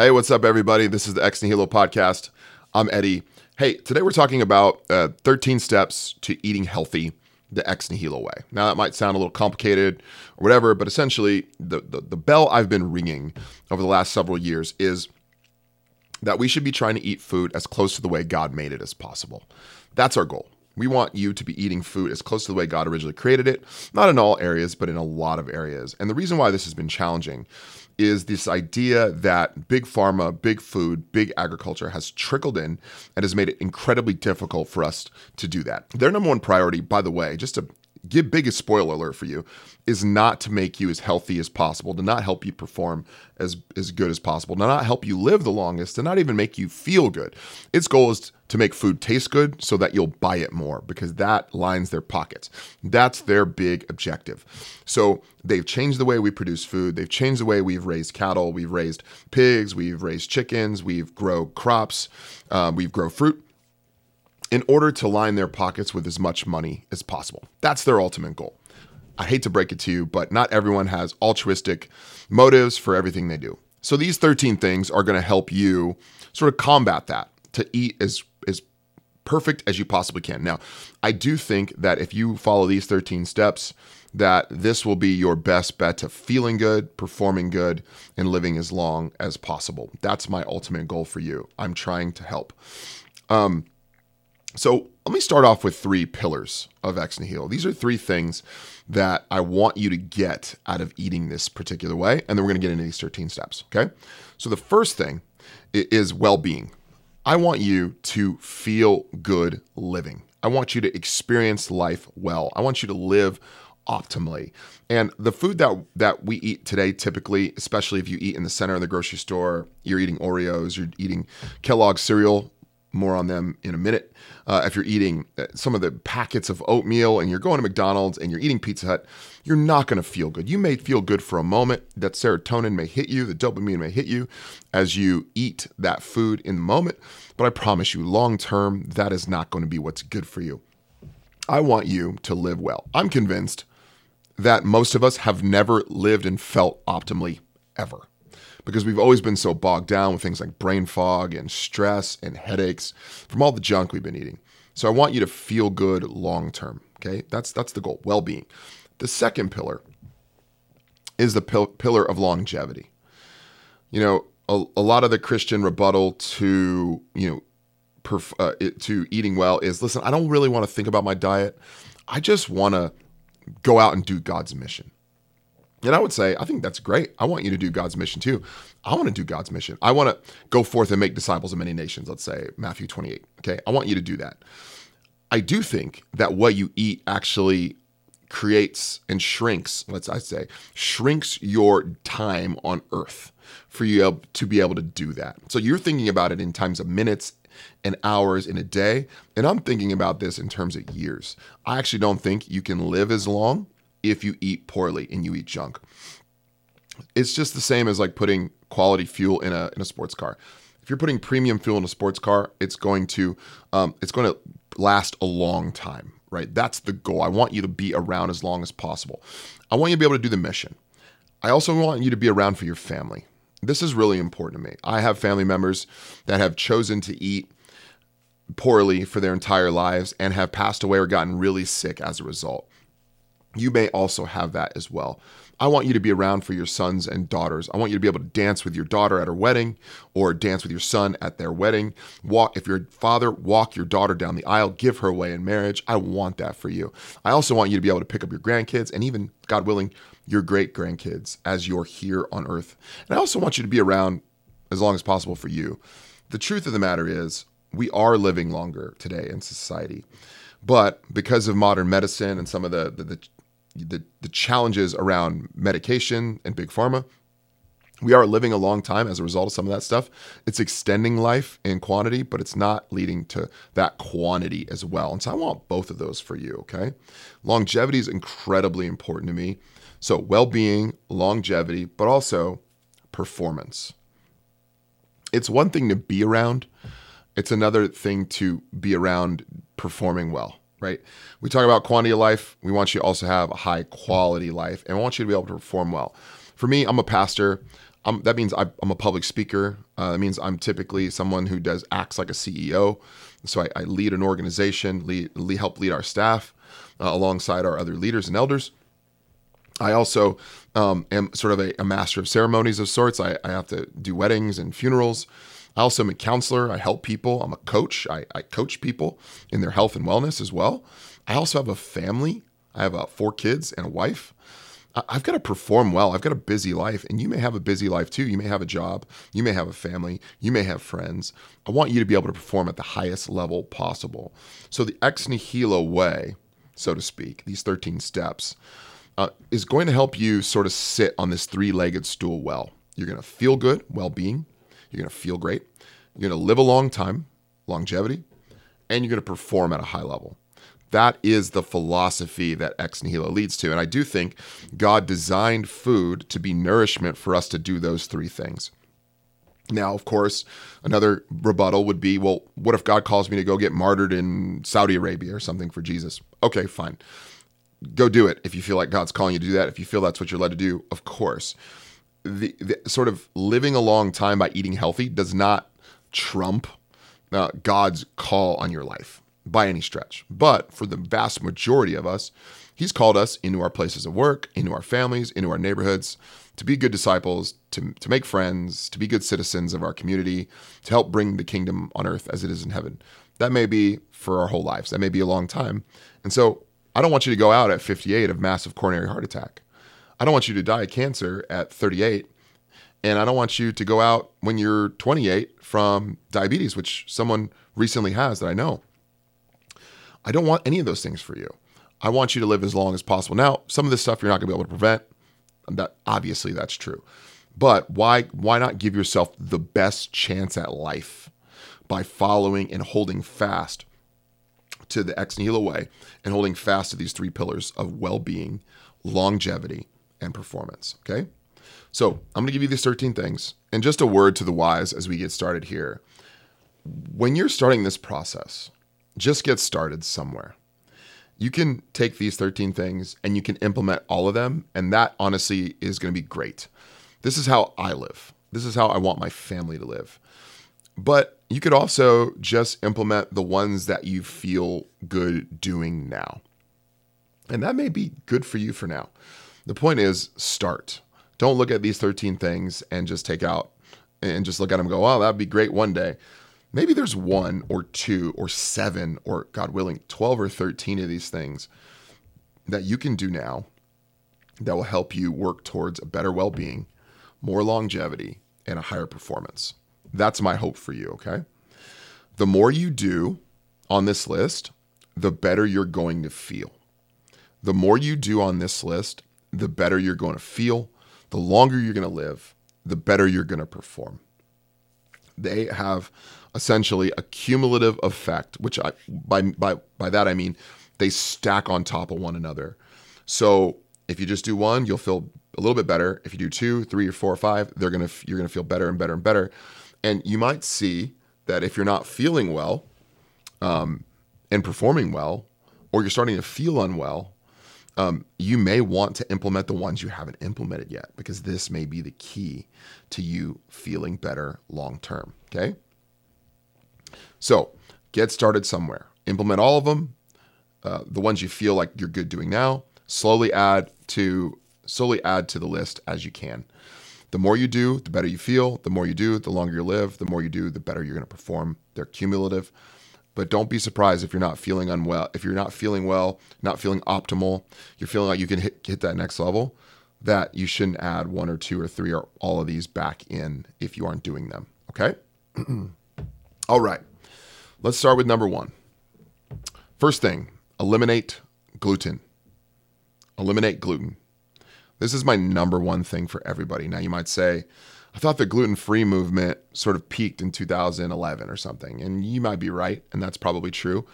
Hey, what's up, everybody? This is the Ex Nihilo podcast. I'm Eddie. Hey, today we're talking about uh, 13 steps to eating healthy the Ex Nihilo way. Now, that might sound a little complicated or whatever, but essentially, the, the, the bell I've been ringing over the last several years is that we should be trying to eat food as close to the way God made it as possible. That's our goal. We want you to be eating food as close to the way God originally created it, not in all areas, but in a lot of areas. And the reason why this has been challenging is this idea that big pharma, big food, big agriculture has trickled in and has made it incredibly difficult for us to do that. Their number one priority, by the way, just to give biggest spoiler alert for you is not to make you as healthy as possible to not help you perform as as good as possible to not help you live the longest to not even make you feel good. Its goal is to make food taste good so that you'll buy it more because that lines their pockets. That's their big objective. So they've changed the way we produce food. They've changed the way we've raised cattle. We've raised pigs. We've raised chickens. We've grow crops. Um, we've grow fruit in order to line their pockets with as much money as possible. That's their ultimate goal. I hate to break it to you, but not everyone has altruistic motives for everything they do. So these 13 things are going to help you sort of combat that to eat as as perfect as you possibly can. Now, I do think that if you follow these 13 steps, that this will be your best bet to feeling good, performing good, and living as long as possible. That's my ultimate goal for you. I'm trying to help. Um, so let me start off with three pillars of Ex Nihilo. These are three things that I want you to get out of eating this particular way. And then we're going to get into these 13 steps. Okay. So the first thing is well being. I want you to feel good living. I want you to experience life well. I want you to live optimally. And the food that that we eat today, typically, especially if you eat in the center of the grocery store, you're eating Oreos, you're eating Kellogg's cereal, more on them in a minute. Uh, if you're eating uh, some of the packets of oatmeal and you're going to McDonald's and you're eating Pizza Hut, you're not going to feel good. You may feel good for a moment. That serotonin may hit you, the dopamine may hit you as you eat that food in the moment. But I promise you, long term, that is not going to be what's good for you. I want you to live well. I'm convinced that most of us have never lived and felt optimally ever because we've always been so bogged down with things like brain fog and stress and headaches from all the junk we've been eating. So I want you to feel good long term. Okay, that's that's the goal, well being. The second pillar is the pil- pillar of longevity. You know, a, a, lot of the Christian rebuttal to you know perf- uh, it, to eating well is listen. I don't really want to think about my diet. I just want to go out and do God's mission. And I would say, I think that's great. I want you to do God's mission too. I want to do God's mission. I want to go forth and make disciples of many nations, let's say Matthew 28. Okay. I want you to do that. I do think that what you eat actually creates and shrinks, let's I say, shrinks your time on earth for you to be able to do that. So you're thinking about it in times of minutes and hours in a day. And I'm thinking about this in terms of years. I actually don't think you can live as long if you eat poorly and you eat junk. It's just the same as like putting quality fuel in a in a sports car. If you're putting premium fuel in a sports car, it's going to um, it's going to last a long time, right? That's the goal. I want you to be around as long as possible. I want you to be able to do the mission. I also want you to be around for your family. This is really important to me. I have family members that have chosen to eat poorly for their entire lives and have passed away or gotten really sick as a result you may also have that as well. I want you to be around for your sons and daughters. I want you to be able to dance with your daughter at her wedding or dance with your son at their wedding. Walk if your father walk your daughter down the aisle, give her away in marriage. I want that for you. I also want you to be able to pick up your grandkids and even God willing your great grandkids as you're here on earth. And I also want you to be around as long as possible for you. The truth of the matter is we are living longer today in society. But because of modern medicine and some of the, the, the the, the challenges around medication and big pharma. We are living a long time as a result of some of that stuff. It's extending life in quantity, but it's not leading to that quantity as well. And so I want both of those for you, okay? Longevity is incredibly important to me. So, well being, longevity, but also performance. It's one thing to be around, it's another thing to be around performing well right? We talk about quantity of life. We want you to also have a high quality life and we want you to be able to perform well. For me, I'm a pastor. I'm, that means I, am a public speaker. Uh, that means I'm typically someone who does acts like a CEO. So I, I lead an organization, lead, lead, help lead our staff uh, alongside our other leaders and elders. I also um, am sort of a, a, master of ceremonies of sorts. I, I, have to do weddings and funerals. I also am a counselor. I help people. I'm a coach. I, I coach people in their health and wellness as well. I also have a family. I have uh, four kids and a wife. I've got to perform well. I've got a busy life, and you may have a busy life too. You may have a job, you may have a family, you may have friends. I want you to be able to perform at the highest level possible. So, the ex nihilo way, so to speak, these 13 steps, uh, is going to help you sort of sit on this three legged stool well. You're going to feel good, well being, you're going to feel great, you're going to live a long time, longevity, and you're going to perform at a high level. That is the philosophy that ex nihilo leads to. And I do think God designed food to be nourishment for us to do those three things. Now, of course, another rebuttal would be well, what if God calls me to go get martyred in Saudi Arabia or something for Jesus? Okay, fine. Go do it if you feel like God's calling you to do that. If you feel that's what you're led to do, of course. The, the sort of living a long time by eating healthy does not trump uh, God's call on your life by any stretch. But for the vast majority of us, He's called us into our places of work, into our families, into our neighborhoods, to be good disciples, to, to make friends, to be good citizens of our community, to help bring the kingdom on earth as it is in heaven. That may be for our whole lives. That may be a long time. And so I don't want you to go out at 58 of massive coronary heart attack. I don't want you to die of cancer at 38. And I don't want you to go out when you're 28 from diabetes, which someone recently has that I know. I don't want any of those things for you. I want you to live as long as possible. Now, some of this stuff you're not going to be able to prevent. That obviously that's true. But why why not give yourself the best chance at life by following and holding fast to the ex nihilo way and holding fast to these three pillars of well-being, longevity, and performance, okay? So, I'm going to give you these 13 things and just a word to the wise as we get started here. When you're starting this process, just get started somewhere. You can take these 13 things and you can implement all of them, and that honestly is going to be great. This is how I live. This is how I want my family to live. But you could also just implement the ones that you feel good doing now. And that may be good for you for now. The point is, start. Don't look at these 13 things and just take out and just look at them go, oh, that'd be great one day maybe there's one or two or seven or God willing, 12 or 13 of these things that you can do now that will help you work towards a better well being, more longevity, and a higher performance. That's my hope for you, okay? The more you do on this list, the better you're going to feel. The more you do on this list, the better you're going to feel, the longer you're going to live, the better you're going to perform. They have essentially a cumulative effect, which I by by by that I mean they stack on top of one another. So if you just do one, you'll feel a little bit better. If you do two, three, or four, or five, they're gonna you're gonna feel better and better and better. And you might see that if you're not feeling well um, and performing well, or you're starting to feel unwell, um, you may want to implement the ones you haven't implemented yet because this may be the key to you feeling better long term. Okay. So get started somewhere. Implement all of them, uh, the ones you feel like you're good doing now. Slowly add to slowly add to the list as you can. The more you do, the better you feel. The more you do, the longer you live. The more you do, the better you're going to perform. They're cumulative. But don't be surprised if you're not feeling unwell. If you're not feeling well, not feeling optimal, you're feeling like you can hit, hit that next level, that you shouldn't add one or two or three or all of these back in if you aren't doing them. Okay? all right. Let's start with number one. First thing, eliminate gluten. Eliminate gluten. This is my number one thing for everybody. Now, you might say, I thought the gluten free movement sort of peaked in 2011 or something. And you might be right, and that's probably true.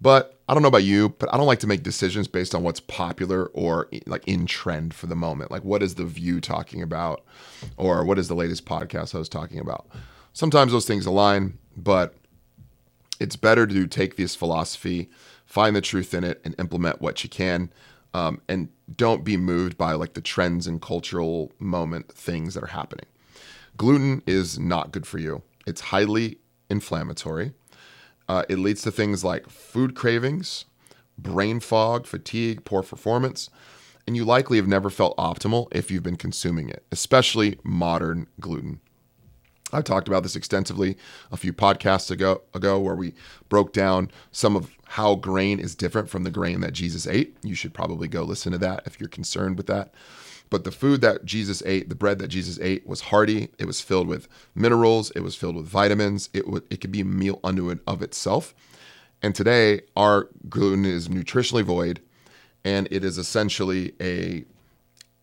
But I don't know about you, but I don't like to make decisions based on what's popular or like in trend for the moment. Like, what is the view talking about? Or what is the latest podcast host talking about? Sometimes those things align, but it's better to take this philosophy, find the truth in it, and implement what you can. Um, and don't be moved by like the trends and cultural moment things that are happening. Gluten is not good for you. It's highly inflammatory. Uh, it leads to things like food cravings, brain fog, fatigue, poor performance, and you likely have never felt optimal if you've been consuming it, especially modern gluten. I've talked about this extensively a few podcasts ago, ago where we broke down some of how grain is different from the grain that Jesus ate. You should probably go listen to that if you're concerned with that. But the food that Jesus ate, the bread that Jesus ate, was hearty. It was filled with minerals. It was filled with vitamins. It would it could be a meal unto it of itself. And today, our gluten is nutritionally void, and it is essentially a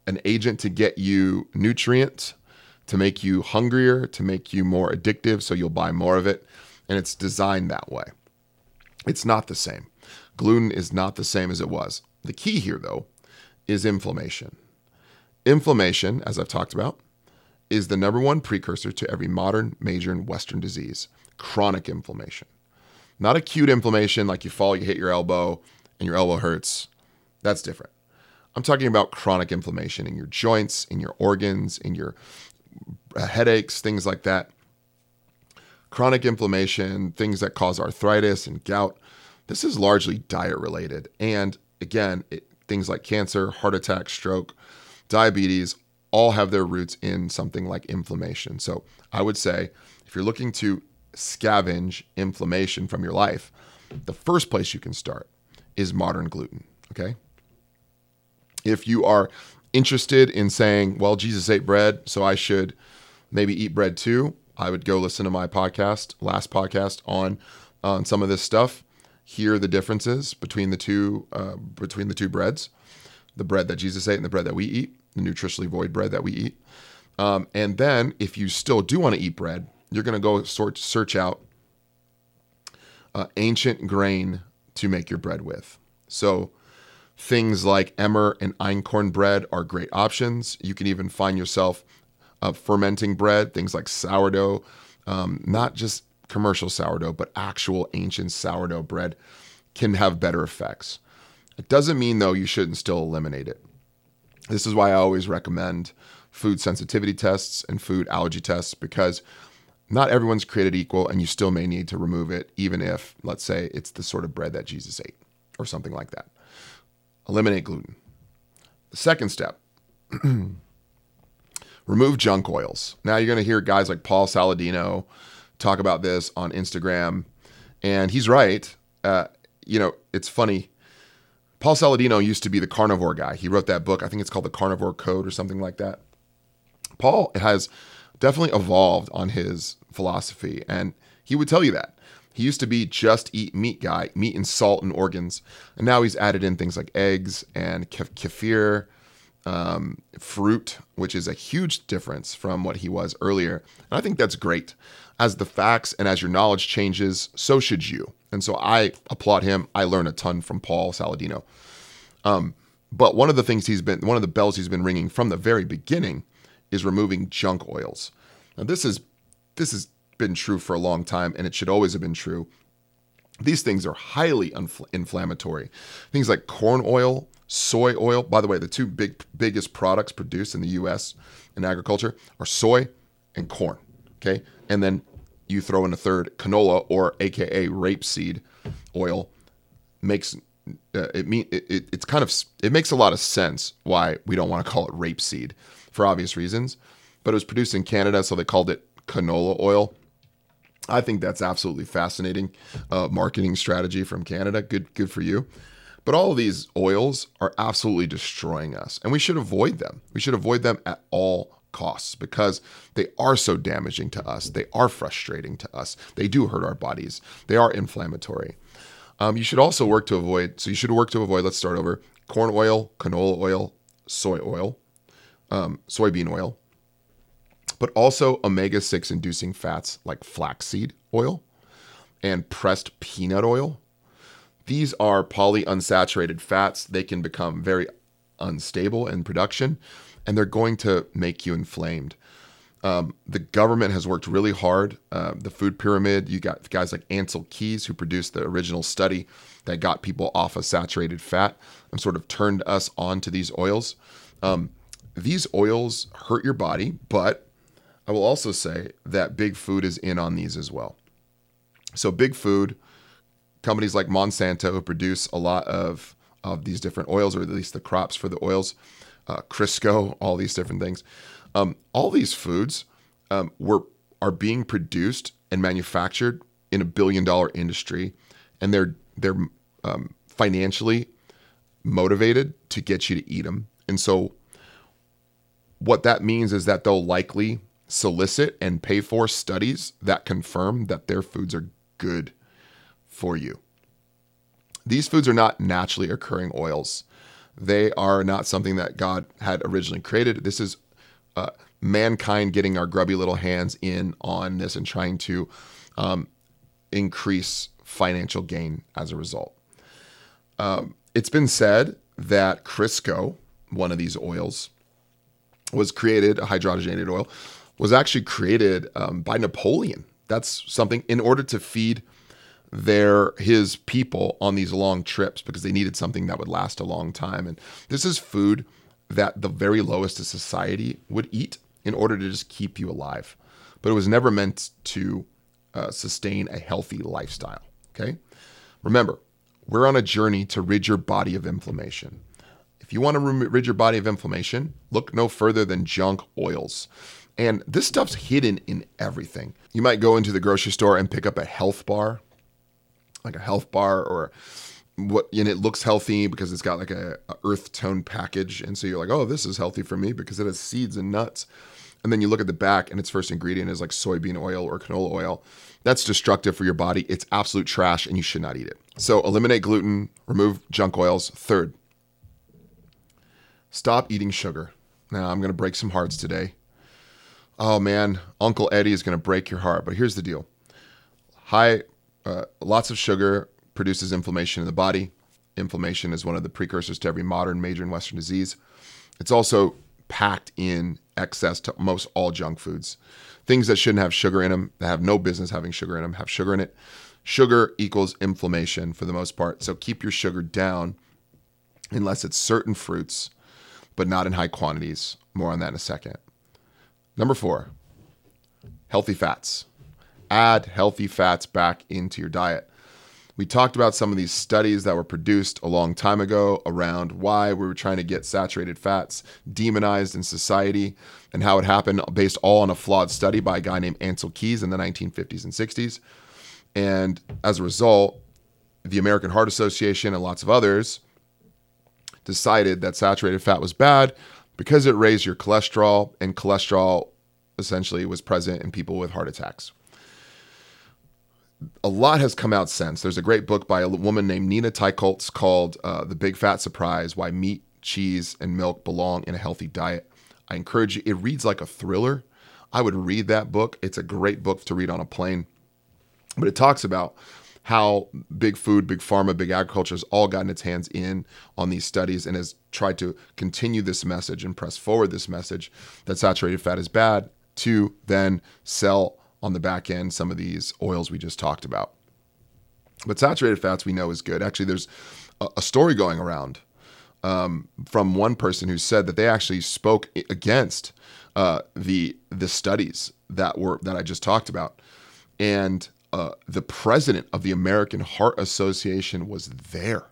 an agent to get you nutrients, to make you hungrier, to make you more addictive, so you'll buy more of it. And it's designed that way. It's not the same. Gluten is not the same as it was. The key here, though, is inflammation. Inflammation, as I've talked about, is the number one precursor to every modern major and Western disease chronic inflammation. Not acute inflammation like you fall, you hit your elbow, and your elbow hurts. That's different. I'm talking about chronic inflammation in your joints, in your organs, in your uh, headaches, things like that. Chronic inflammation, things that cause arthritis and gout. This is largely diet related. And again, it, things like cancer, heart attack, stroke, diabetes all have their roots in something like inflammation. So I would say if you're looking to scavenge inflammation from your life, the first place you can start is modern gluten. Okay. If you are interested in saying, well, Jesus ate bread, so I should maybe eat bread too, I would go listen to my podcast, last podcast on on some of this stuff. Hear the differences between the two uh, between the two breads, the bread that Jesus ate and the bread that we eat the nutritionally void bread that we eat. Um, and then if you still do want to eat bread, you're going to go sort search out uh, ancient grain to make your bread with. So things like emmer and einkorn bread are great options. You can even find yourself uh, fermenting bread, things like sourdough, um, not just commercial sourdough, but actual ancient sourdough bread can have better effects. It doesn't mean though you shouldn't still eliminate it. This is why I always recommend food sensitivity tests and food allergy tests because not everyone's created equal and you still may need to remove it, even if, let's say, it's the sort of bread that Jesus ate or something like that. Eliminate gluten. The second step remove junk oils. Now you're going to hear guys like Paul Saladino talk about this on Instagram, and he's right. Uh, you know, it's funny Paul Saladino used to be the carnivore guy. He wrote that book. I think it's called The Carnivore Code or something like that. Paul has definitely evolved on his philosophy, and he would tell you that. He used to be just eat meat guy, meat and salt and organs, and now he's added in things like eggs and kefir, um, fruit, which is a huge difference from what he was earlier. And I think that's great. As the facts and as your knowledge changes, so should you. And so I applaud him. I learn a ton from Paul Saladino. Um, but one of the things he's been, one of the bells he's been ringing from the very beginning is removing junk oils. Now this is this has been true for a long time, and it should always have been true. These things are highly infl- inflammatory. Things like corn oil, soy oil. By the way, the two big biggest products produced in the U.S. in agriculture are soy and corn. Okay, and then you throw in a third canola or AKA rapeseed oil makes uh, it mean it, it, it's kind of it makes a lot of sense why we don't want to call it rapeseed for obvious reasons but it was produced in Canada so they called it canola oil. I think that's absolutely fascinating uh, marketing strategy from Canada. Good good for you. But all of these oils are absolutely destroying us and we should avoid them. We should avoid them at all costs because they are so damaging to us. They are frustrating to us. They do hurt our bodies. They are inflammatory. Um, you should also work to avoid, so you should work to avoid, let's start over corn oil, canola oil, soy oil, um, soybean oil, but also omega 6 inducing fats like flaxseed oil and pressed peanut oil. These are polyunsaturated fats. They can become very unstable in production and they're going to make you inflamed. Um, the government has worked really hard. Uh, the food pyramid, you got guys like Ancel Keys, who produced the original study that got people off of saturated fat and sort of turned us on to these oils. Um, these oils hurt your body, but I will also say that big food is in on these as well. So big food, companies like Monsanto who produce a lot of of these different oils, or at least the crops for the oils, uh, Crisco, all these different things. Um, all these foods um, were are being produced and manufactured in a billion dollar industry, and they're they're um, financially motivated to get you to eat them. And so, what that means is that they'll likely solicit and pay for studies that confirm that their foods are good for you. These foods are not naturally occurring oils. They are not something that God had originally created. This is uh, mankind getting our grubby little hands in on this and trying to um, increase financial gain as a result. Um, it's been said that Crisco, one of these oils, was created, a hydrogenated oil, was actually created um, by Napoleon. That's something in order to feed their his people on these long trips because they needed something that would last a long time. And this is food that the very lowest of society would eat in order to just keep you alive. But it was never meant to uh, sustain a healthy lifestyle. Okay. Remember, we're on a journey to rid your body of inflammation. If you want to rid your body of inflammation, look no further than junk oils. And this stuff's hidden in everything. You might go into the grocery store and pick up a health bar, like a health bar, or what, and it looks healthy because it's got like a, a earth tone package. And so you're like, oh, this is healthy for me because it has seeds and nuts. And then you look at the back and its first ingredient is like soybean oil or canola oil. That's destructive for your body. It's absolute trash and you should not eat it. So eliminate gluten, remove junk oils. Third, stop eating sugar. Now, I'm going to break some hearts today. Oh man, Uncle Eddie is going to break your heart. But here's the deal high, uh, lots of sugar produces inflammation in the body. Inflammation is one of the precursors to every modern major and Western disease. It's also packed in excess to most all junk foods. Things that shouldn't have sugar in them, that have no business having sugar in them, have sugar in it. Sugar equals inflammation for the most part. So keep your sugar down unless it's certain fruits, but not in high quantities. More on that in a second. Number four, healthy fats. Add healthy fats back into your diet. We talked about some of these studies that were produced a long time ago around why we were trying to get saturated fats demonized in society and how it happened based all on a flawed study by a guy named Ancel Keys in the 1950s and 60s. And as a result, the American Heart Association and lots of others decided that saturated fat was bad because it raised your cholesterol, and cholesterol essentially was present in people with heart attacks a lot has come out since. There's a great book by a woman named Nina Teicholz called uh, The Big Fat Surprise Why Meat, Cheese, and Milk Belong in a Healthy Diet. I encourage you, it reads like a thriller. I would read that book. It's a great book to read on a plane. But it talks about how big food, big pharma, big agriculture has all gotten its hands in on these studies and has tried to continue this message and press forward this message that saturated fat is bad to then sell on the back end some of these oils we just talked about. But saturated fats we know is good. Actually, there's a, story going around um, from one person who said that they actually spoke against uh, the the studies that were that I just talked about, and uh, the president of the American Heart Association was there,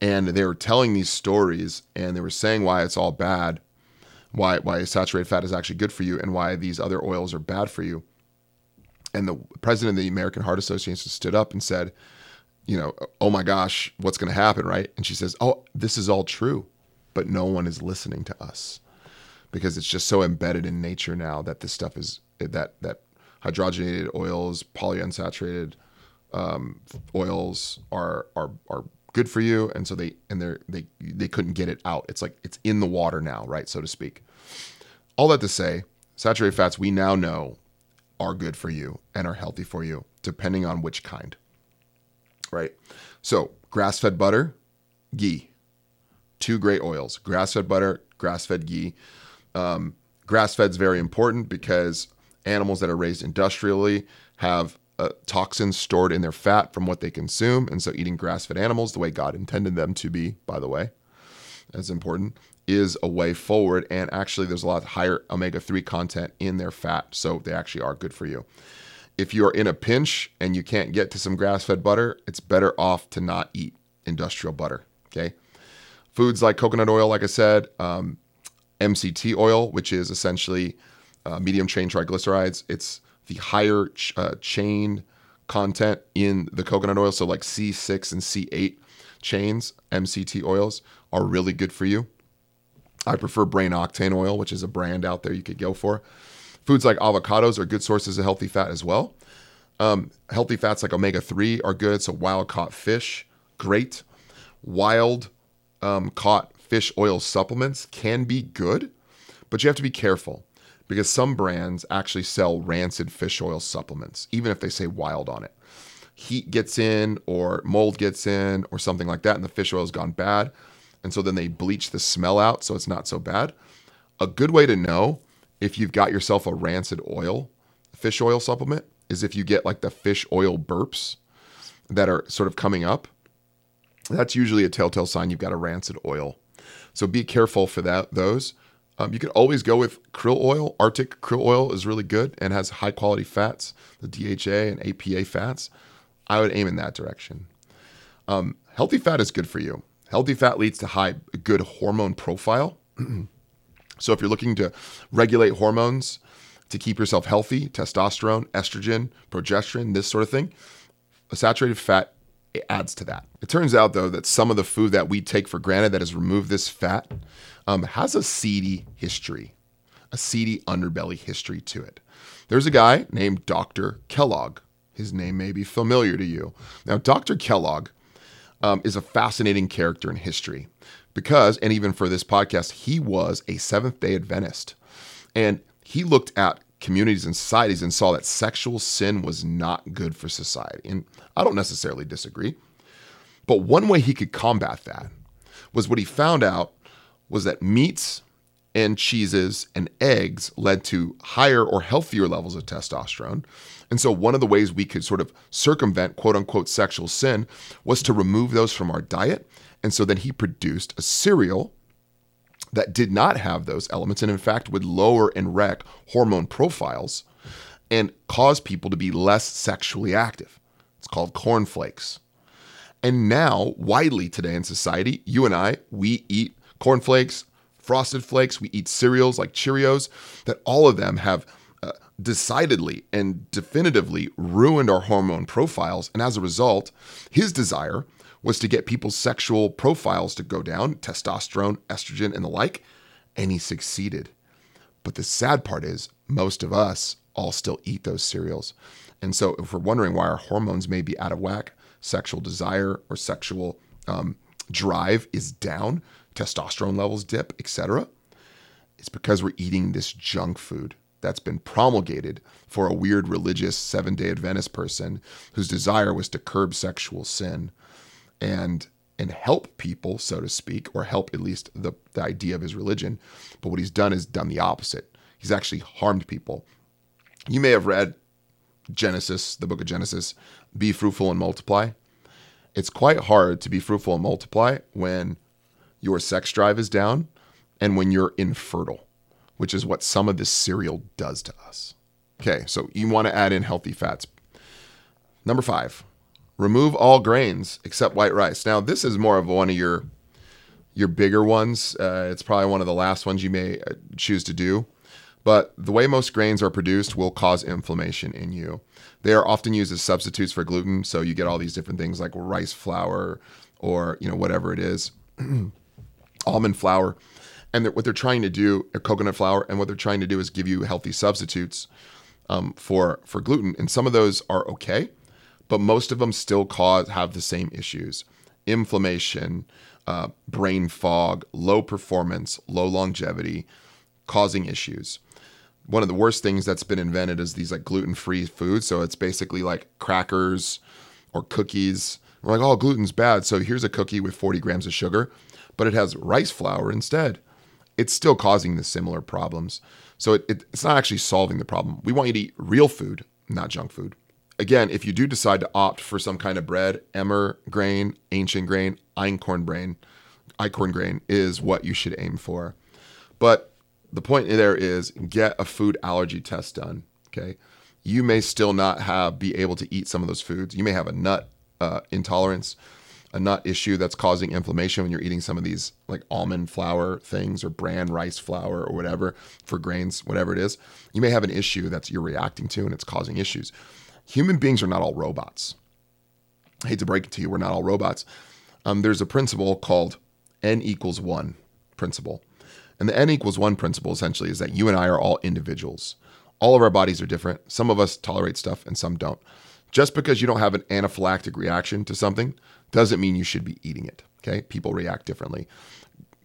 and they were telling these stories, and they were saying why it's all bad, why why saturated fat is actually good for you and why these other oils are bad for you. And the president of the American Heart Association stood up and said, you know, oh my gosh, what's going to happen, right? And she says, oh, this is all true, but no one is listening to us because it's just so embedded in nature now that this stuff is that that hydrogenated oils, polyunsaturated um, oils are are are good for you, and so they and they they they couldn't get it out. It's like it's in the water now, right, so to speak. All that to say, saturated fats we now know are good for you and are healthy for you, depending on which kind. Right. So grass-fed butter, ghee, two great oils: grass-fed butter, grass-fed ghee. Um, grass-fed is very important because animals that are raised industrially have uh, toxins stored in their fat from what they consume. And so eating grass fed animals the way God intended them to be, by the way, as important, is a way forward. And actually, there's a lot higher omega 3 content in their fat. So they actually are good for you. If you're in a pinch and you can't get to some grass fed butter, it's better off to not eat industrial butter. Okay. Foods like coconut oil, like I said, um, MCT oil, which is essentially uh, medium chain triglycerides. It's the higher ch- uh, chain content in the coconut oil. So, like C6 and C8 chains, MCT oils, are really good for you. I prefer brain octane oil, which is a brand out there you could go for. Foods like avocados are good sources of healthy fat as well. Um, healthy fats like omega 3 are good. So, wild caught fish, great. Wild um, caught fish oil supplements can be good, but you have to be careful because some brands actually sell rancid fish oil supplements, even if they say wild on it. Heat gets in, or mold gets in, or something like that, and the fish oil's gone bad. And so then they bleach the smell out so it's not so bad. A good way to know if you've got yourself a rancid oil, fish oil supplement, is if you get like the fish oil burps that are sort of coming up. That's usually a telltale sign you've got a rancid oil. So be careful for that those. Um, you can always go with krill oil. Arctic krill oil is really good and has high quality fats, the DHA and EPA fats. I would aim in that direction. Um, healthy fat is good for you. Healthy fat leads to high, good hormone profile. so if you're looking to regulate hormones to keep yourself healthy, testosterone, estrogen, progesterone, this sort of thing, a saturated fat adds to that. It turns out though that some of the food that we take for granted that has removed this fat um, has a seedy history, a seedy underbelly history to it. There's a guy named Dr. Kellogg. His name may be familiar to you. Now, Dr. Kellogg um, is a fascinating character in history because, and even for this podcast, he was a Seventh day Adventist. And he looked at communities and societies and saw that sexual sin was not good for society. And I don't necessarily disagree. But one way he could combat that was what he found out was that meats and cheeses and eggs led to higher or healthier levels of testosterone. And so, one of the ways we could sort of circumvent quote unquote sexual sin was to remove those from our diet. And so, then he produced a cereal that did not have those elements and, in fact, would lower and wreck hormone profiles and cause people to be less sexually active. It's called cornflakes. And now, widely today in society, you and I, we eat cornflakes, frosted flakes, we eat cereals like Cheerios, that all of them have uh, decidedly and definitively ruined our hormone profiles. And as a result, his desire was to get people's sexual profiles to go down, testosterone, estrogen, and the like. And he succeeded. But the sad part is, most of us all still eat those cereals. And so, if we're wondering why our hormones may be out of whack, sexual desire or sexual um, drive is down, testosterone levels dip, etc. It's because we're eating this junk food that's been promulgated for a weird religious seven day Adventist person whose desire was to curb sexual sin and and help people, so to speak, or help at least the, the idea of his religion. But what he's done is done the opposite. He's actually harmed people. You may have read Genesis, the book of Genesis, be fruitful and multiply. It's quite hard to be fruitful and multiply when your sex drive is down and when you're infertile, which is what some of this cereal does to us. Okay, so you want to add in healthy fats. Number five, remove all grains except white rice. Now, this is more of one of your your bigger ones. Uh, it's probably one of the last ones you may uh, choose to do. But the way most grains are produced will cause inflammation in you. They are often used as substitutes for gluten, so you get all these different things like rice flour or you know whatever it is, almond flour, and what they're trying to do, or coconut flour, and what they're trying to do is give you healthy substitutes um, for for gluten. And some of those are okay, but most of them still cause have the same issues: inflammation, uh, brain fog, low performance, low longevity, causing issues one of the worst things that's been invented is these like gluten-free foods. So it's basically like crackers or cookies. We're like, oh, gluten's bad. So here's a cookie with 40 grams of sugar, but it has rice flour instead. It's still causing the similar problems. So it, it, it's not actually solving the problem. We want you to eat real food, not junk food. Again, if you do decide to opt for some kind of bread, emmer grain, ancient grain, einkorn grain, einkorn grain is what you should aim for. But the point there is get a food allergy test done. Okay. You may still not have be able to eat some of those foods. You may have a nut uh, intolerance, a nut issue that's causing inflammation when you're eating some of these like almond flour things or bran rice flour or whatever for grains, whatever it is. You may have an issue that's you're reacting to and it's causing issues. Human beings are not all robots. I hate to break it to you, we're not all robots. Um, there's a principle called n equals one principle. And the n equals one principle essentially is that you and I are all individuals. All of our bodies are different. Some of us tolerate stuff and some don't. Just because you don't have an anaphylactic reaction to something doesn't mean you should be eating it. Okay. People react differently.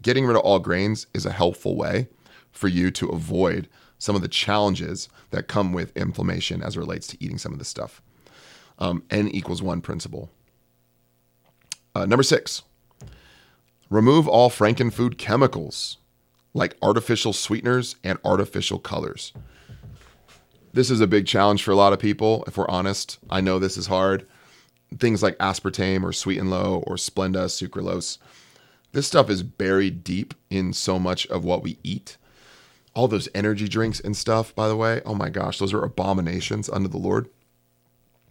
Getting rid of all grains is a helpful way for you to avoid some of the challenges that come with inflammation as it relates to eating some of this stuff. Um, N equals one principle. Uh, number six, remove all frankenfood chemicals like artificial sweeteners and artificial colors. This is a big challenge for a lot of people, if we're honest. I know this is hard. Things like aspartame or sweet and low or Splenda, sucralose. This stuff is buried deep in so much of what we eat. All those energy drinks and stuff, by the way, oh my gosh, those are abominations under the Lord.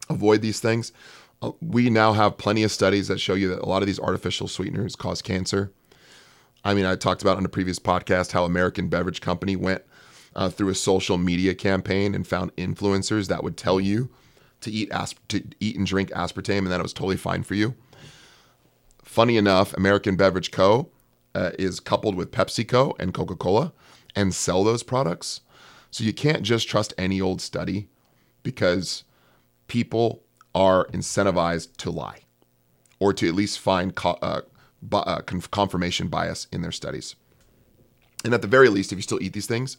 Avoid these things. Uh, we now have plenty of studies that show you that a lot of these artificial sweeteners cause cancer. I mean, I talked about on a previous podcast how American Beverage Company went uh, through a social media campaign and found influencers that would tell you to eat asp- to eat and drink aspartame, and that it was totally fine for you. Funny enough, American Beverage Co. Uh, is coupled with PepsiCo and Coca Cola and sell those products. So you can't just trust any old study because people are incentivized to lie or to at least find co- uh, uh, confirmation bias in their studies. And at the very least, if you still eat these things,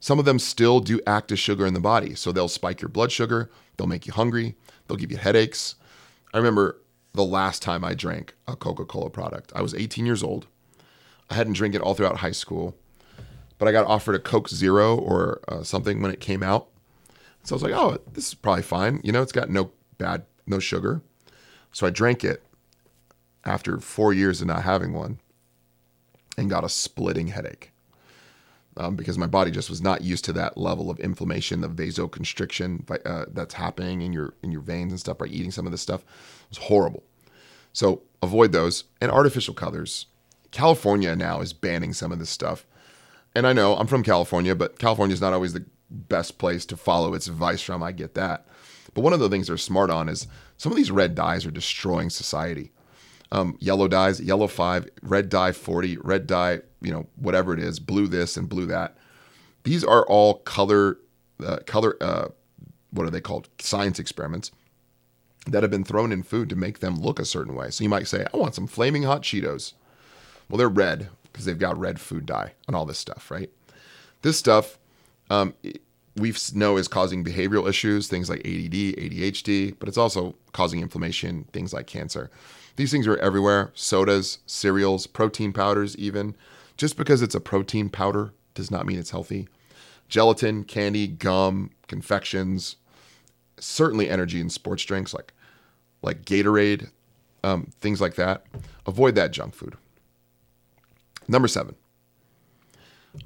some of them still do act as sugar in the body. So they'll spike your blood sugar, they'll make you hungry, they'll give you headaches. I remember the last time I drank a Coca Cola product. I was 18 years old. I hadn't drank it all throughout high school, but I got offered a Coke Zero or uh, something when it came out. So I was like, oh, this is probably fine. You know, it's got no bad, no sugar. So I drank it after four years of not having one and got a splitting headache um, because my body just was not used to that level of inflammation, the vasoconstriction uh, that's happening in your in your veins and stuff by eating some of this stuff. It was horrible. So avoid those and artificial colors. California now is banning some of this stuff. And I know I'm from California, but California is not always the best place to follow its advice from. I get that. But one of the things they're smart on is some of these red dyes are destroying society um, yellow dyes, yellow five, red dye 40, red dye, you know, whatever it is, blue this and blue that. These are all color, uh, color, uh, what are they called? Science experiments that have been thrown in food to make them look a certain way. So you might say, I want some flaming hot Cheetos. Well, they're red because they've got red food dye and all this stuff, right? This stuff um, we know is causing behavioral issues, things like ADD, ADHD, but it's also causing inflammation, things like cancer. These things are everywhere sodas, cereals, protein powders, even. Just because it's a protein powder does not mean it's healthy. Gelatin, candy, gum, confections, certainly energy and sports drinks like like Gatorade, um, things like that. Avoid that junk food. Number seven,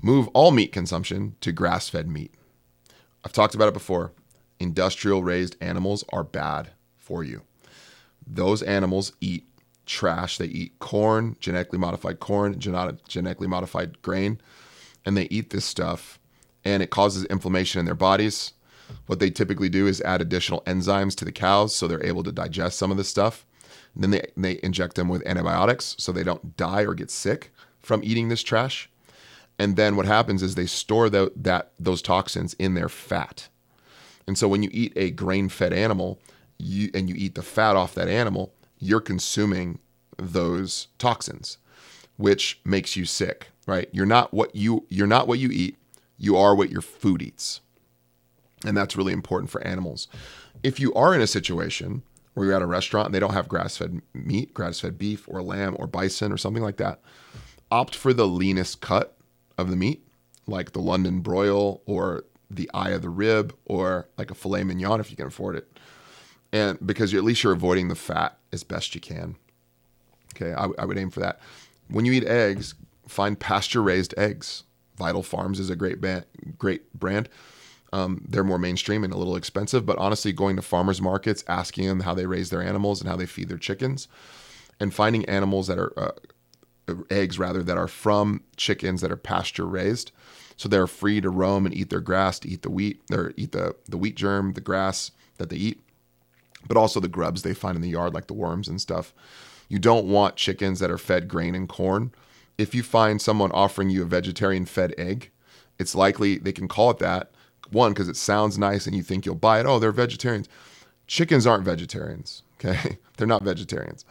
move all meat consumption to grass fed meat. I've talked about it before. Industrial raised animals are bad for you those animals eat trash. They eat corn, genetically modified corn, genetically modified grain, and they eat this stuff, and it causes inflammation in their bodies. What they typically do is add additional enzymes to the cows so they're able to digest some of this stuff. And then they, they inject them with antibiotics so they don't die or get sick from eating this trash. And then what happens is they store the, that those toxins in their fat. And so when you eat a grain-fed animal, you and you eat the fat off that animal, you're consuming those toxins, which makes you sick, right? You're not what you you're not what you eat, you are what your food eats. And that's really important for animals. If you are in a situation where you're at a restaurant and they don't have grass-fed meat, grass-fed beef or lamb or bison or something like that, opt for the leanest cut of the meat, like the London broil or the eye of the rib or like a filet mignon if you can afford it and because at least you're avoiding the fat as best you can. Okay, I, I would aim for that. when you eat eggs, find pasture raised eggs. Vital Farms is a great ba- great brand. Um, they're more mainstream and a little expensive, but honestly, going to farmers markets, asking them how they raise their animals and how they feed their chickens, and finding animals that are uh, eggs rather that are from chickens that are pasture raised, so they're free to roam and eat their grass, to eat the wheat, or eat the the wheat germ, the grass that they eat, but also the grubs they find in the yard, like the worms and stuff. You don't want chickens that are fed grain and corn. If you find someone offering you a vegetarian fed egg, it's likely they can call it that one, because it sounds nice and you think you'll buy it. Oh, they're vegetarians. Chickens aren't vegetarians. Okay. they're not vegetarians.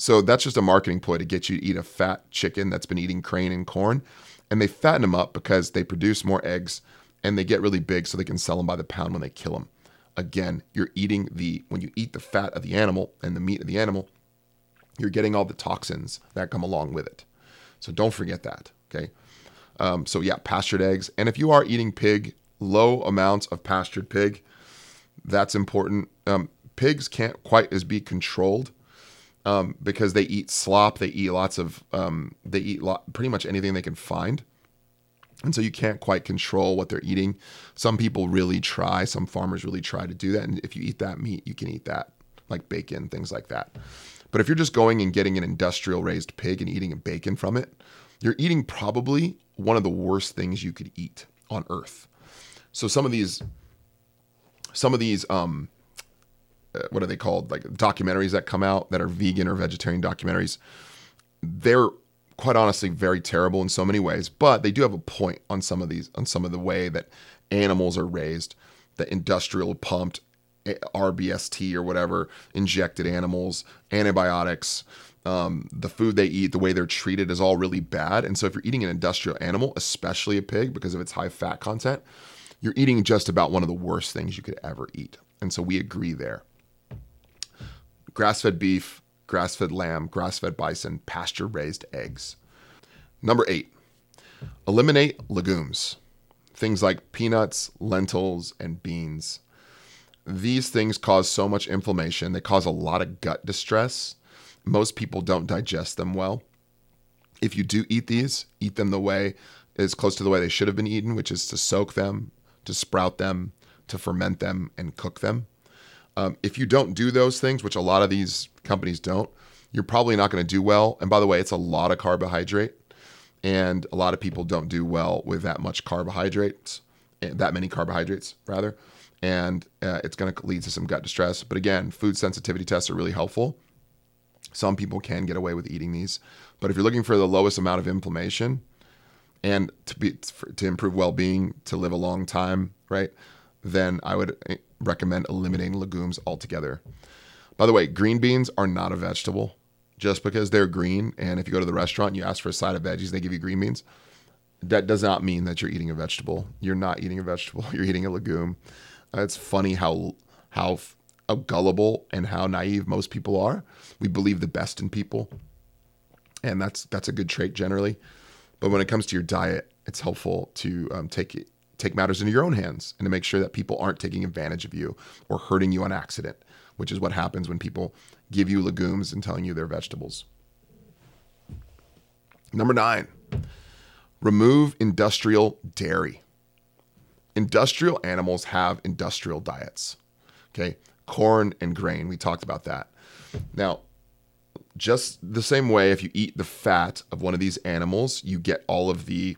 So that's just a marketing ploy to get you to eat a fat chicken that's been eating crane and corn. And they fatten them up because they produce more eggs and they get really big so they can sell them by the pound when they kill them. Again, you're eating the, when you eat the fat of the animal and the meat of the animal, you're getting all the toxins that come along with it. So don't forget that. Okay. Um, so yeah, pastured eggs. And if you are eating pig, low amounts of pastured pig. That's important. Um, pigs can't quite as be controlled um, because they eat slop. They eat lots of. Um, they eat lot, pretty much anything they can find, and so you can't quite control what they're eating. Some people really try. Some farmers really try to do that. And if you eat that meat, you can eat that, like bacon, things like that. But if you're just going and getting an industrial raised pig and eating a bacon from it, you're eating probably one of the worst things you could eat on earth. So some of these, some of these, um, what are they called? Like documentaries that come out that are vegan or vegetarian documentaries. They're quite honestly very terrible in so many ways, but they do have a point on some of these, on some of the way that animals are raised, the industrial pumped eh, RBST or whatever, injected animals, antibiotics, um, the food they eat, the way they're treated is all really bad. And so if you're eating an industrial animal, especially a pig because of its high fat content, you're eating just about one of the worst things you could ever eat. And so we agree there. Grass fed beef, grass fed lamb, grass fed bison, pasture raised eggs. Number eight, eliminate legumes. Things like peanuts, lentils, and beans. These things cause so much inflammation. They cause a lot of gut distress. Most people don't digest them well. If you do eat these, eat them the way as close to the way they should have been eaten, which is to soak them, to sprout them, to ferment them, and cook them. Um, if you don't do those things, which a lot of these companies don't, you're probably not going to do well. And by the way, it's a lot of carbohydrate, and a lot of people don't do well with that much carbohydrates, eh, that many carbohydrates rather, and uh, it's going to lead to some gut distress. But again, food sensitivity tests are really helpful. Some people can get away with eating these, but if you're looking for the lowest amount of inflammation, and to be to improve well-being, to live a long time, right? Then I would eh, recommend eliminating legumes altogether. By the way, green beans are not a vegetable. Just because they're green, and if you go to the restaurant and you ask for a side of veggies, they give you green beans. That does not mean that you're eating a vegetable. You're not eating a vegetable. You're eating a legume. Uh, it's funny how how, how gullible and how naive most people are. We believe the best in people, and that's that's a good trait generally. But when it comes to your diet, it's helpful to um, take take matters into your own hands and to make sure that people aren't taking advantage of you or hurting you on accident, which is what happens when people give you legumes and telling you they're vegetables. Number nine, remove industrial dairy. Industrial animals have industrial diets. Okay, corn and grain. We talked about that. Now, just the same way if you eat the fat of one of these animals you get all of the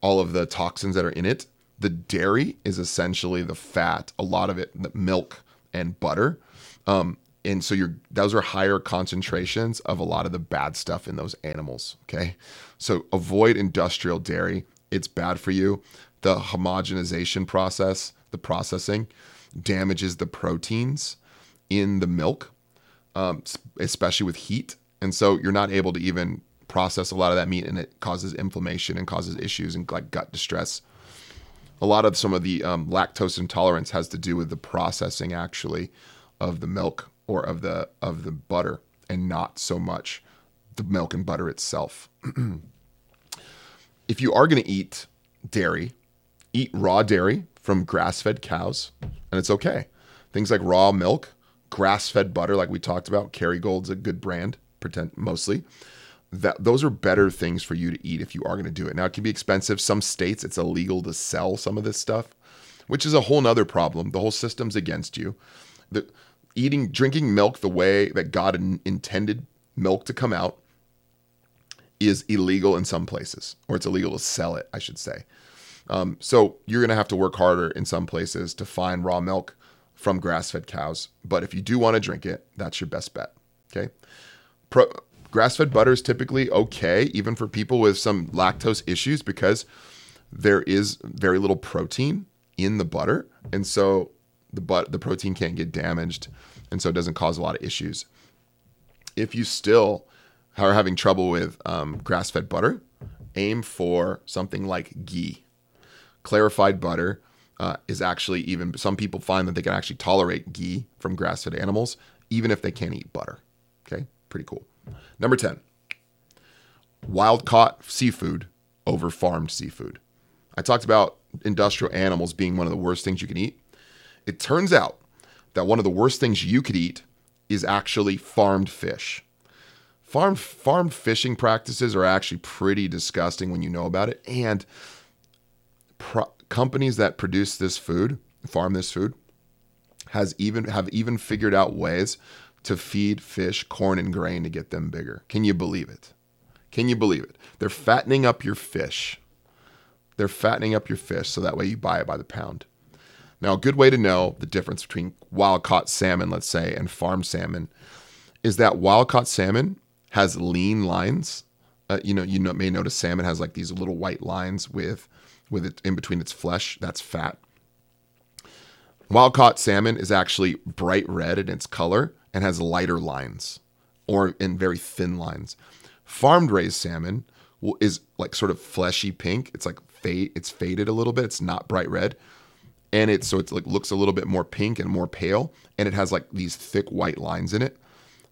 all of the toxins that are in it the dairy is essentially the fat a lot of it the milk and butter um, and so you're those are higher concentrations of a lot of the bad stuff in those animals okay so avoid industrial dairy it's bad for you the homogenization process the processing damages the proteins in the milk um, especially with heat. And so you're not able to even process a lot of that meat and it causes inflammation and causes issues and like gut distress. A lot of some of the um, lactose intolerance has to do with the processing actually of the milk or of the of the butter and not so much the milk and butter itself. if you are going to eat dairy, eat raw dairy from grass-fed cows and it's okay. Things like raw milk grass fed butter, like we talked about. Kerrygold's a good brand, pretend mostly. That those are better things for you to eat if you are going to do it. Now it can be expensive. Some states it's illegal to sell some of this stuff, which is a whole nother problem. The whole system's against you. The eating, drinking milk the way that God in, intended milk to come out is illegal in some places, or it's illegal to sell it, I should say. Um, so you're going to have to work harder in some places to find raw milk from grass-fed cows. But if you do want to drink it, that's your best bet. Okay. Pro- grass-fed butter is typically okay, even for people with some lactose issues, because there is very little protein in the butter, and so the but the protein can't get damaged, and so it doesn't cause a lot of issues. If you still are having trouble with um, grass-fed butter, aim for something like ghee. Clarified butter uh, is actually even some people find that they can actually tolerate ghee from grass-fed animals, even if they can't eat butter. Okay, pretty cool. Number ten, wild caught seafood over farmed seafood. I talked about industrial animals being one of the worst things you can eat. It turns out that one of the worst things you could eat is actually farmed fish. Farm farmed fishing practices are actually pretty disgusting when you know about it, and pro- companies that produce this food, farm this food, has even have even figured out ways to feed fish corn and grain to get them bigger. Can you believe it? Can you believe it? They're fattening up your fish. They're fattening up your fish so that way you buy it by the pound. Now, a good way to know the difference between wild caught salmon, let's say, and farm salmon is that wild caught salmon has lean lines. Uh, you know, you know, may notice salmon has like these little white lines with with it in between its flesh. That's fat. Wild caught salmon is actually bright red in its color and has lighter lines or in very thin lines. Farmed raised salmon is like sort of fleshy pink. It's like fade, it's faded a little bit. It's not bright red. And it's so it's like looks a little bit more pink and more pale and it has like these thick white lines in it.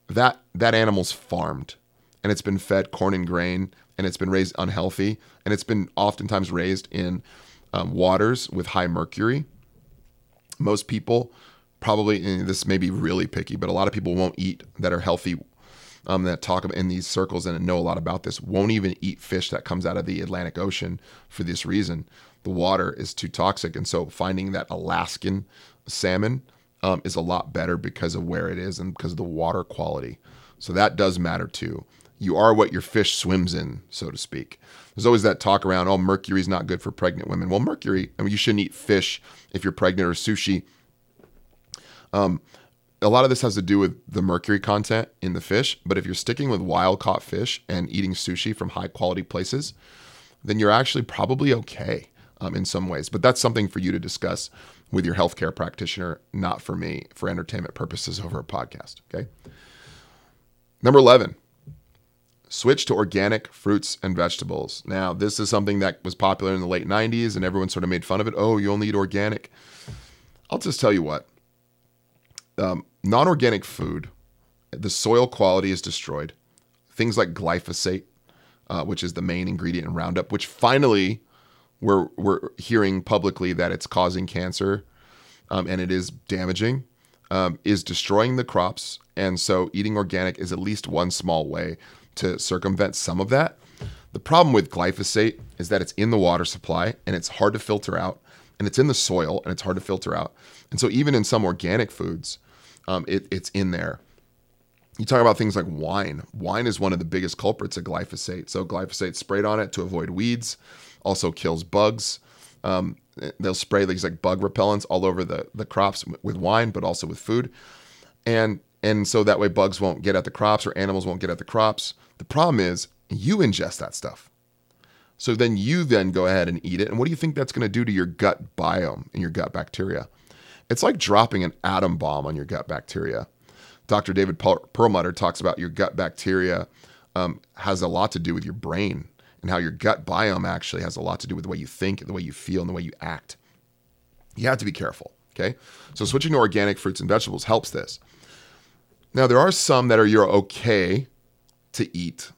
That that animal's farmed and it's been fed corn and grain and it's been raised unhealthy and it's been oftentimes raised in um, waters with high mercury. Most people probably this may be really picky, but a lot of people won't eat that are healthy. Um, that talk in these circles and know a lot about this won't even eat fish that comes out of the Atlantic Ocean for this reason. The water is too toxic, and so finding that Alaskan salmon um, is a lot better because of where it is and because of the water quality. So that does matter too. You are what your fish swims in, so to speak. There's always that talk around, oh, mercury's not good for pregnant women. Well, mercury, I mean, you shouldn't eat fish if you're pregnant or sushi. Um, a lot of this has to do with the mercury content in the fish, but if you're sticking with wild caught fish and eating sushi from high quality places, then you're actually probably okay um, in some ways. But that's something for you to discuss with your healthcare practitioner, not for me, for entertainment purposes over a podcast. Okay. Number 11, switch to organic fruits and vegetables. Now, this is something that was popular in the late 90s and everyone sort of made fun of it. Oh, you only eat organic. I'll just tell you what um, non organic food, the soil quality is destroyed. Things like glyphosate, uh, which is the main ingredient in Roundup, which finally we're, we're hearing publicly that it's causing cancer um, and it is damaging, um, is destroying the crops. And so eating organic is at least one small way to circumvent some of that. The problem with glyphosate is that it's in the water supply and it's hard to filter out, and it's in the soil and it's hard to filter out. And so, even in some organic foods, um, it, it's in there. You talk about things like wine. Wine is one of the biggest culprits of glyphosate. So, glyphosate sprayed on it to avoid weeds, also kills bugs. Um, they'll spray these like bug repellents all over the, the crops with wine, but also with food. And and so that way bugs won't get at the crops or animals won't get at the crops. The problem is you ingest that stuff. So then you then go ahead and eat it. And what do you think that's going to do to your gut biome and your gut bacteria? It's like dropping an atom bomb on your gut bacteria. Dr. David Perlmutter talks about your gut bacteria um, has a lot to do with your brain and how your gut biome actually has a lot to do with the way you think, the way you feel, and the way you act. You have to be careful. Okay. So switching to organic fruits and vegetables helps this. Now, there are some that are you're okay to eat,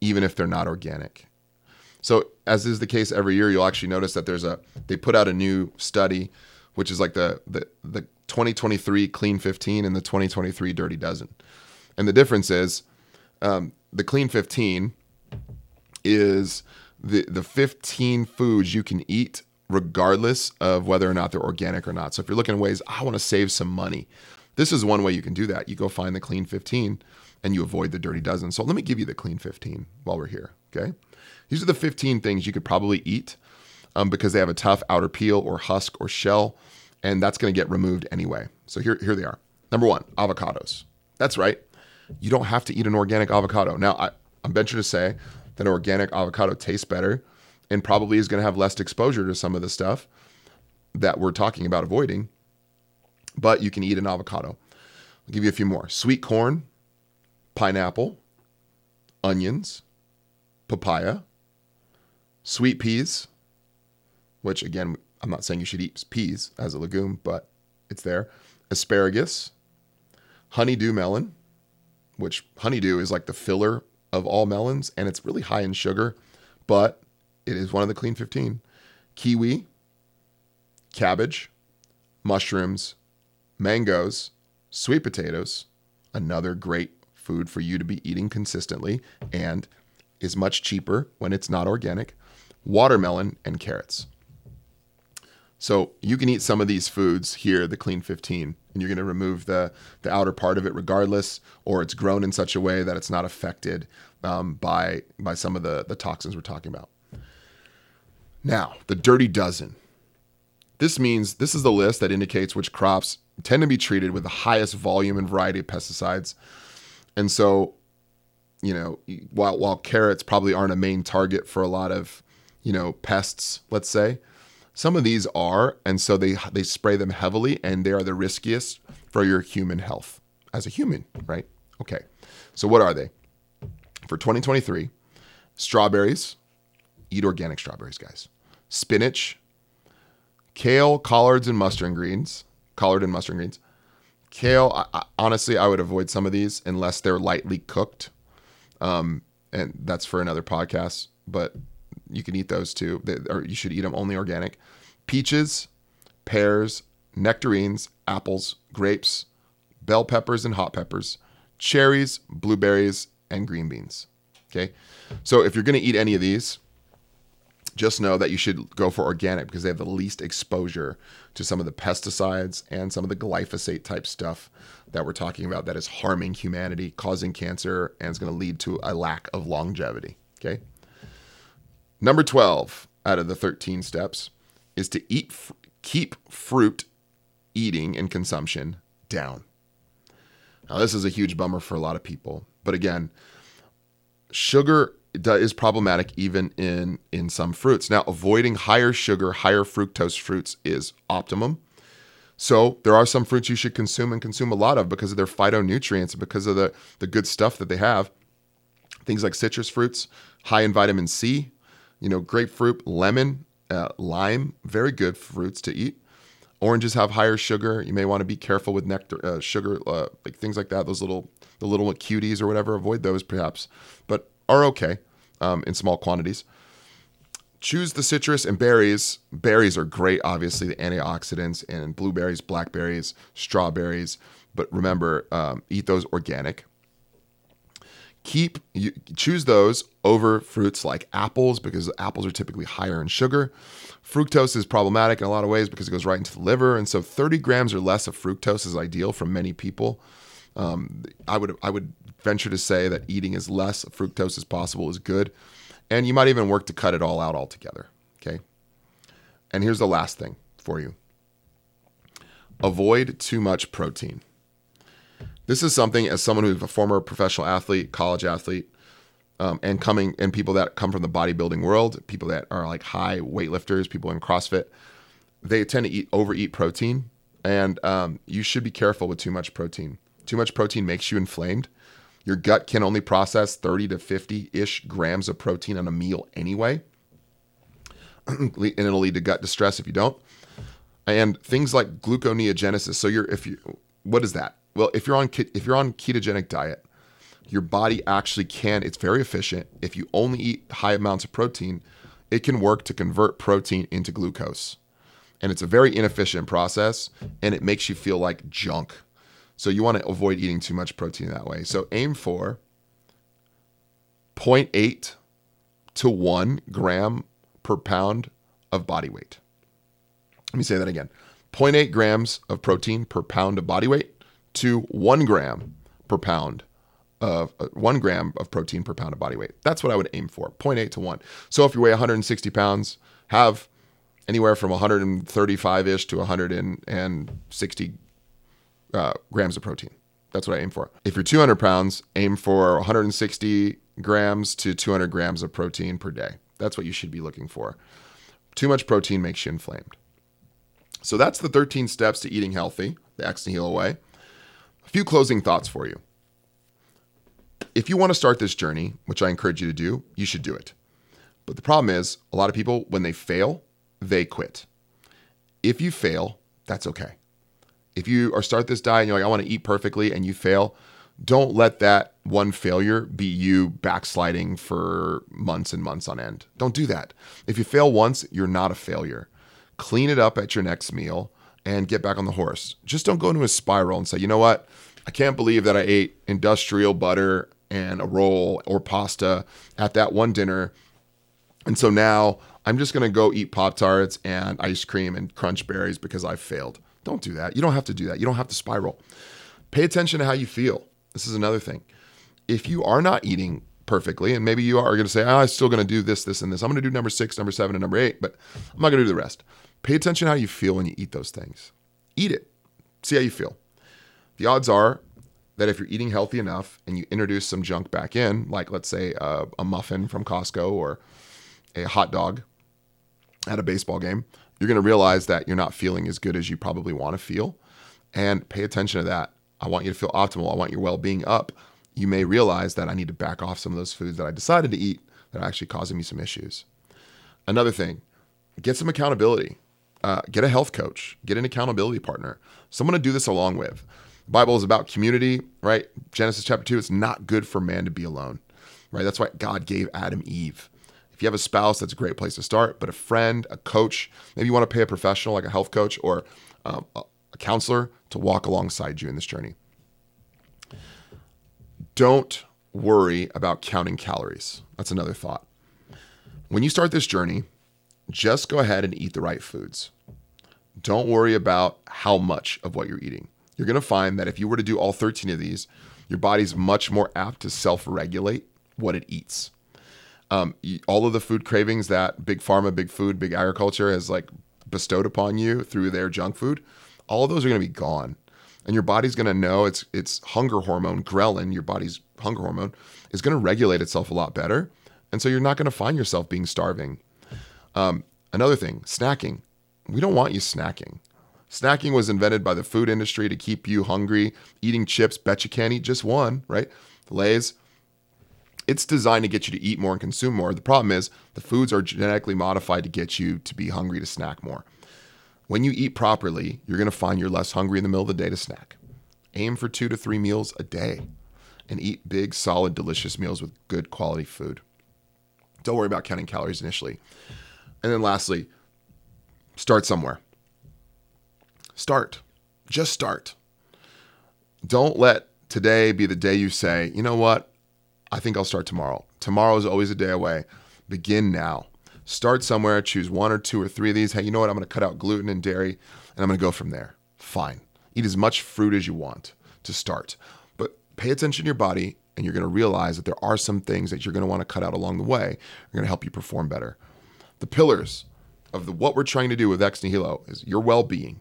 even if they're not organic. So, as is the case every year, you'll actually notice that there's a they put out a new study, which is like the the the 2023 Clean 15 and the 2023 Dirty Dozen, and the difference is um, the Clean 15 is the the 15 foods you can eat regardless of whether or not they're organic or not. So if you're looking at ways I want to save some money, this is one way you can do that. You go find the Clean 15 and you avoid the dirty dozen. So let me give you the Clean 15 while we're here. Okay, these are the 15 things you could probably eat um, because they have a tough outer peel or husk or shell, and that's going to get removed anyway. So here here they are. Number one, avocados. That's right. You don't have to eat an organic avocado. Now, I, I'm venture to say that an organic avocado tastes better and probably is going to have less exposure to some of the stuff that we're talking about avoiding. But you can eat an avocado. I'll give you a few more sweet corn, pineapple, onions, papaya, sweet peas, which again, I'm not saying you should eat peas as a legume, but it's there, asparagus, honeydew melon, which honeydew is like the filler of all melons and it's really high in sugar, but it is one of the clean 15. Kiwi, cabbage, mushrooms, mangoes, sweet potatoes, another great food for you to be eating consistently and is much cheaper when it's not organic, watermelon, and carrots. So you can eat some of these foods here, the clean 15, and you're going to remove the, the outer part of it regardless, or it's grown in such a way that it's not affected um, by, by some of the, the toxins we're talking about. Now, the dirty dozen. This means this is the list that indicates which crops tend to be treated with the highest volume and variety of pesticides. And so, you know, while, while carrots probably aren't a main target for a lot of, you know, pests, let's say, some of these are, and so they they spray them heavily, and they are the riskiest for your human health as a human, right? Okay, so what are they? For 2023, strawberries. Eat organic strawberries, guys. Spinach, kale, collards, and mustard greens. Collard and mustard greens. Kale, I, I, honestly, I would avoid some of these unless they're lightly cooked. Um, and that's for another podcast. But you can eat those too, or you should eat them only organic. Peaches, pears, nectarines, apples, grapes, bell peppers and hot peppers, cherries, blueberries, and green beans. Okay. So if you're going to eat any of these, just know that you should go for organic because they have the least exposure to some of the pesticides and some of the glyphosate type stuff that we're talking about that is harming humanity, causing cancer, and is going to lead to a lack of longevity. Okay. Number 12 out of the 13 steps is to eat keep fruit eating and consumption down. Now this is a huge bummer for a lot of people, but again, sugar is problematic even in in some fruits. Now avoiding higher sugar, higher fructose fruits is optimum. So there are some fruits you should consume and consume a lot of because of their phytonutrients, because of the the good stuff that they have. Things like citrus fruits, high in vitamin C, you know, grapefruit, lemon, uh, lime, very good fruits to eat. Oranges have higher sugar. You may want to be careful with nectar, uh, sugar, uh, like things like that. Those little, the little cuties or whatever. Avoid those perhaps, but are okay um, in small quantities. Choose the citrus and berries. Berries are great, obviously, the antioxidants, and blueberries, blackberries, strawberries. But remember, um, eat those organic keep you choose those over fruits like apples because apples are typically higher in sugar. Fructose is problematic in a lot of ways because it goes right into the liver, and so 30 grams or less of fructose is ideal for many people. Um, I would I would venture to say that eating as less fructose as possible is good, and you might even work to cut it all out altogether. Okay, and here's the last thing for you: avoid too much protein. This is something as someone who's a former professional athlete, college athlete, um, and coming and people that come from the bodybuilding world, people that are like high weightlifters, people in CrossFit, they tend to eat overeat protein, and um, you should be careful with too much protein. Too much protein makes you inflamed. Your gut can only process 30 to 50 ish grams of protein on a meal anyway, and it'll lead to gut distress if you don't. And things like gluconeogenesis. So you're if you what is that? Well, if you're on if you're on ketogenic diet, your body actually can. It's very efficient. If you only eat high amounts of protein, it can work to convert protein into glucose, and it's a very inefficient process, and it makes you feel like junk. So you want to avoid eating too much protein that way. So aim for 0.8 to 1 gram per pound of body weight. Let me say that again 0.8 grams of protein per pound of body weight to 1 gram per pound of uh, 1 gram of protein per pound of body weight. That's what I would aim for 0.8 to 1. So if you weigh 160 pounds, have anywhere from 135 ish to 160 uh, grams of protein. That's what I aim for. If you're 200 pounds, aim for 160 grams to 200 grams of protein per day. That's what you should be looking for. Too much protein makes you inflamed. So that's the 13 steps to eating healthy, the Ex Nihilo way. A few closing thoughts for you. If you want to start this journey, which I encourage you to do, you should do it. But the problem is, a lot of people, when they fail, they quit. If you fail, that's okay. If you are start this diet and you're like, I want to eat perfectly, and you fail, don't let that one failure be you backsliding for months and months on end. Don't do that. If you fail once, you're not a failure. Clean it up at your next meal and get back on the horse. Just don't go into a spiral and say, you know what? I can't believe that I ate industrial butter and a roll or pasta at that one dinner. And so now I'm just going to go eat Pop Tarts and ice cream and crunch berries because I failed. Don't do that. You don't have to do that. You don't have to spiral. Pay attention to how you feel. This is another thing. If you are not eating perfectly, and maybe you are going to say, oh, I'm still going to do this, this, and this. I'm going to do number six, number seven, and number eight, but I'm not going to do the rest. Pay attention how you feel when you eat those things. Eat it. See how you feel. The odds are that if you're eating healthy enough and you introduce some junk back in, like let's say a, a muffin from Costco or a hot dog at a baseball game, you're going to realize that you're not feeling as good as you probably want to feel. And pay attention to that. I want you to feel optimal. I want your well being up. You may realize that I need to back off some of those foods that I decided to eat that are actually causing me some issues. Another thing, get some accountability. Uh, get a health coach, get an accountability partner, someone to do this along with. The Bible is about community, right? Genesis chapter 2, it's not good for man to be alone, right? That's why God gave Adam Eve. If you have a spouse, that's a great place to start. But a friend, a coach, maybe you want to pay a professional like a health coach or um, a counselor to walk alongside you in this journey. Don't worry about counting calories. That's another thought. When you start this journey, just go ahead and eat the right foods. Don't worry about how much of what you're eating. You're going to find that if you were to do all 13 of these, your body's much more apt to self regulate what it eats. Um, all of the food cravings that big pharma, big food, big agriculture has like bestowed upon you through their junk food, all of those are going to be gone. And your body's going to know its its hunger hormone, ghrelin, your body's hunger hormone, is going to regulate itself a lot better. And so you're not going to find yourself being starving. Um, another thing, snacking. We don't want you snacking. Snacking was invented by the food industry to keep you hungry. Eating chips, bet you can't eat just one, right? Lay's. It's designed to get you to eat more and consume more. The problem is the foods are genetically modified to get you to be hungry to snack more. When you eat properly, you're going to find you're less hungry in the middle of the day to snack. Aim for two to three meals a day and eat big, solid, delicious meals with good quality food. Don't worry about counting calories initially. And then lastly, start somewhere. Start. Just start. Don't let today be the day you say, you know what? I think I'll start tomorrow. Tomorrow is always a day away. Begin now. Start somewhere, choose one or two or three of these. Hey, you know what? I'm going to cut out gluten and dairy and I'm going to go from there. Fine. Eat as much fruit as you want to start. But pay attention to your body and you're going to realize that there are some things that you're going to want to cut out along the way. Are going to help you perform better. The pillars of the, what we're trying to do with Ex Nihilo is your well-being,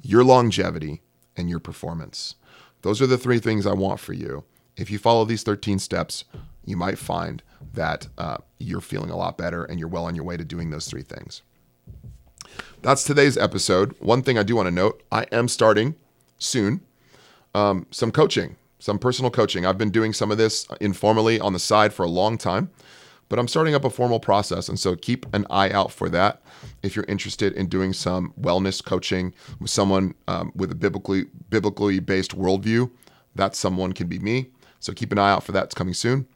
your longevity, and your performance. Those are the three things I want for you. If you follow these 13 steps, you might find that uh, you're feeling a lot better and you're well on your way to doing those three things. That's today's episode. One thing I do want to note I am starting soon um, some coaching, some personal coaching. I've been doing some of this informally on the side for a long time, but I'm starting up a formal process. And so keep an eye out for that if you're interested in doing some wellness coaching with someone um, with a biblically, biblically based worldview. That someone can be me. So keep an eye out for that. It's coming soon.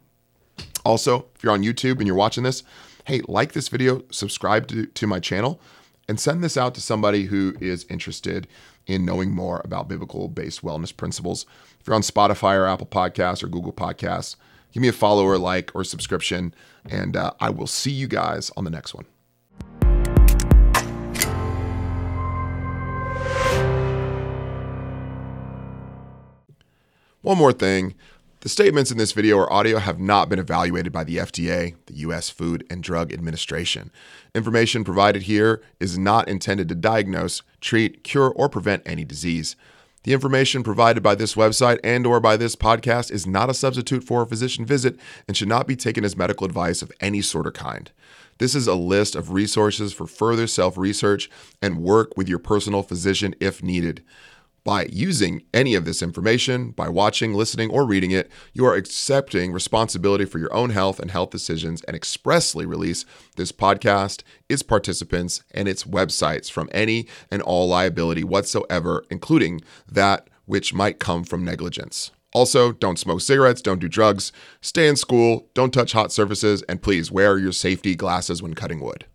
Also, if you're on YouTube and you're watching this, hey, like this video, subscribe to, to my channel, and send this out to somebody who is interested in knowing more about biblical based wellness principles. If you're on Spotify or Apple Podcasts or Google Podcasts, give me a follow or like or subscription. And uh, I will see you guys on the next one. One more thing. The statements in this video or audio have not been evaluated by the FDA, the U.S. Food and Drug Administration. Information provided here is not intended to diagnose, treat, cure, or prevent any disease. The information provided by this website and or by this podcast is not a substitute for a physician visit and should not be taken as medical advice of any sort or kind. This is a list of resources for further self-research and work with your personal physician if needed. By using any of this information, by watching, listening, or reading it, you are accepting responsibility for your own health and health decisions and expressly release this podcast, its participants, and its websites from any and all liability whatsoever, including that which might come from negligence. Also, don't smoke cigarettes, don't do drugs, stay in school, don't touch hot surfaces, and please wear your safety glasses when cutting wood.